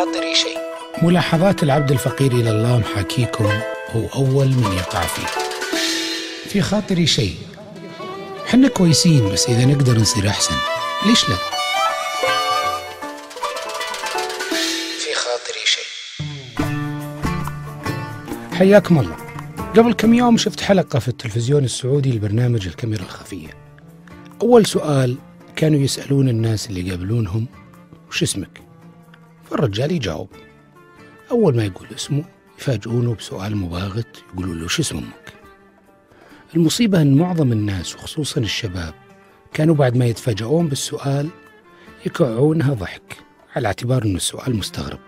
خاطري شيء. ملاحظات العبد الفقير إلى الله محاكيكم هو أول من يقع فيه في خاطري شيء. حنا كويسين بس إذا نقدر نصير أحسن. ليش لا؟ في خاطري شيء. حياكم الله. قبل كم يوم شفت حلقة في التلفزيون السعودي لبرنامج الكاميرا الخفية. أول سؤال كانوا يسألون الناس اللي يقابلونهم وش اسمك؟ فالرجال يجاوب. أول ما يقول اسمه يفاجئونه بسؤال مباغت يقولوا له شو اسم أمك؟ المصيبة أن معظم الناس وخصوصا الشباب كانوا بعد ما يتفاجئون بالسؤال يكعونها ضحك على اعتبار أن السؤال مستغرب.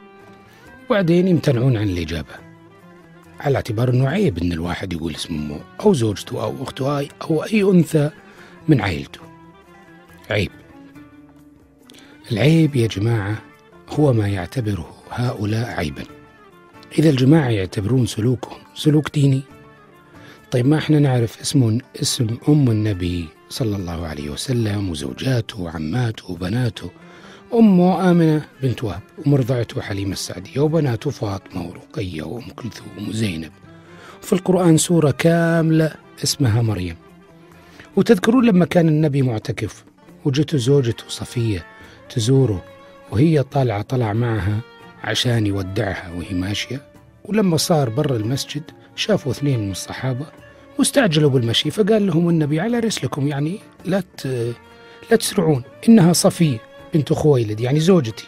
وبعدين يمتنعون عن الإجابة على اعتبار أنه عيب أن الواحد يقول اسم أمه أو زوجته أو أخته أو أي أنثى من عائلته عيب. العيب يا جماعة هو ما يعتبره هؤلاء عيبا. إذا الجماعة يعتبرون سلوكهم سلوك ديني. طيب ما إحنا نعرف اسم اسم أم النبي صلى الله عليه وسلم وزوجاته وعماته وبناته. أمه آمنة بنت وهب ومرضعته حليمة السعدية وبناته فاطمة ورقية وأم كلثوم وزينب في القرآن سورة كاملة اسمها مريم. وتذكرون لما كان النبي معتكف وجته زوجته صفية تزوره وهي طالعة طلع معها عشان يودعها وهي ماشية ولما صار برا المسجد شافوا اثنين من الصحابة واستعجلوا بالمشي فقال لهم النبي على رسلكم يعني لا لا تسرعون إنها صفية بنت خويلد يعني زوجتي.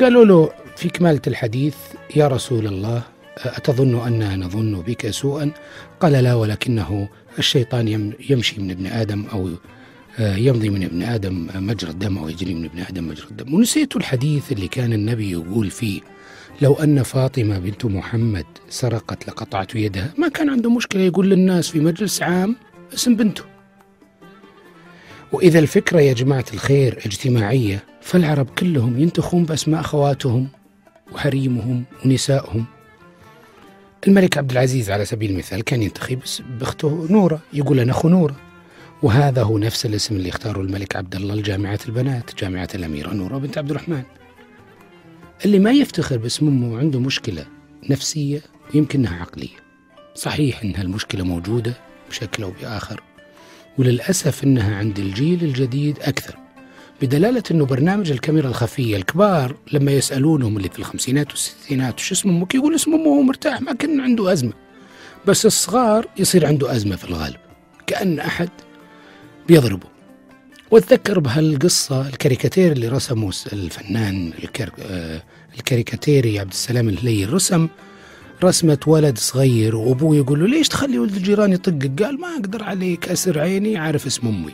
قالوا له في كمالة الحديث يا رسول الله أتظن أننا نظن بك سوءا؟ قال لا ولكنه الشيطان يمشي من ابن آدم أو يمضي من ابن آدم مجرى الدم أو يجري من ابن آدم مجرى الدم. ونسيت الحديث اللي كان النبي يقول فيه لو أن فاطمة بنت محمد سرقت لقطعت يدها ما كان عنده مشكلة يقول للناس في مجلس عام اسم بنته. وإذا الفكرة يا جماعة الخير اجتماعية فالعرب كلهم ينتخون بأسماء أخواتهم وحريمهم ونسائهم. الملك عبد العزيز على سبيل المثال كان ينتخي بأخته نورة يقول أنا أخو نورة. وهذا هو نفس الاسم اللي اختاره الملك عبد الله لجامعة البنات جامعة الأميرة نورة بنت عبد الرحمن. اللي ما يفتخر باسم أمه عنده مشكلة نفسية ويمكن أنها عقلية. صحيح أنها المشكلة موجودة بشكل أو بآخر وللأسف أنها عند الجيل الجديد أكثر بدلالة أنه برنامج الكاميرا الخفية الكبار لما يسألونهم اللي في الخمسينات والستينات شو اسم أمك؟ يقول اسم أمه مرتاح ما كان عنده أزمة. بس الصغار يصير عنده أزمة في الغالب كأن أحد بيضربه واتذكر بهالقصة الكاريكاتير اللي رسمه الفنان. آه، الكاريكاتيري عبد السلام الهليل رسم رسمة ولد صغير وأبوه يقول له ليش تخلي ولد الجيران يطقك؟ قال ما أقدر عليك أسر عيني عارف اسم أمي.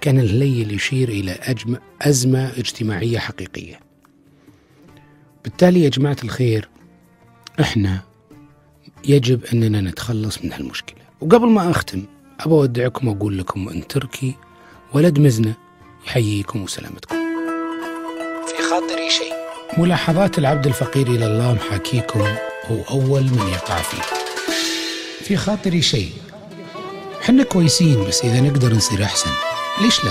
كان الهليل يشير إلى أجم... أزمة اجتماعية حقيقية. بالتالي يا جماعة الخير إحنا يجب أننا نتخلص من هالمشكلة. وقبل ما أختم أبى أودعكم وأقول لكم أن تركي ولد مزنة يحييكم وسلامتكم. في خاطري شيء. ملاحظات العبد الفقير إلى الله محاكيكم هو أول من يقع فيه. في خاطري شيء. حنا كويسين بس إذا نقدر نصير أحسن. ليش لا؟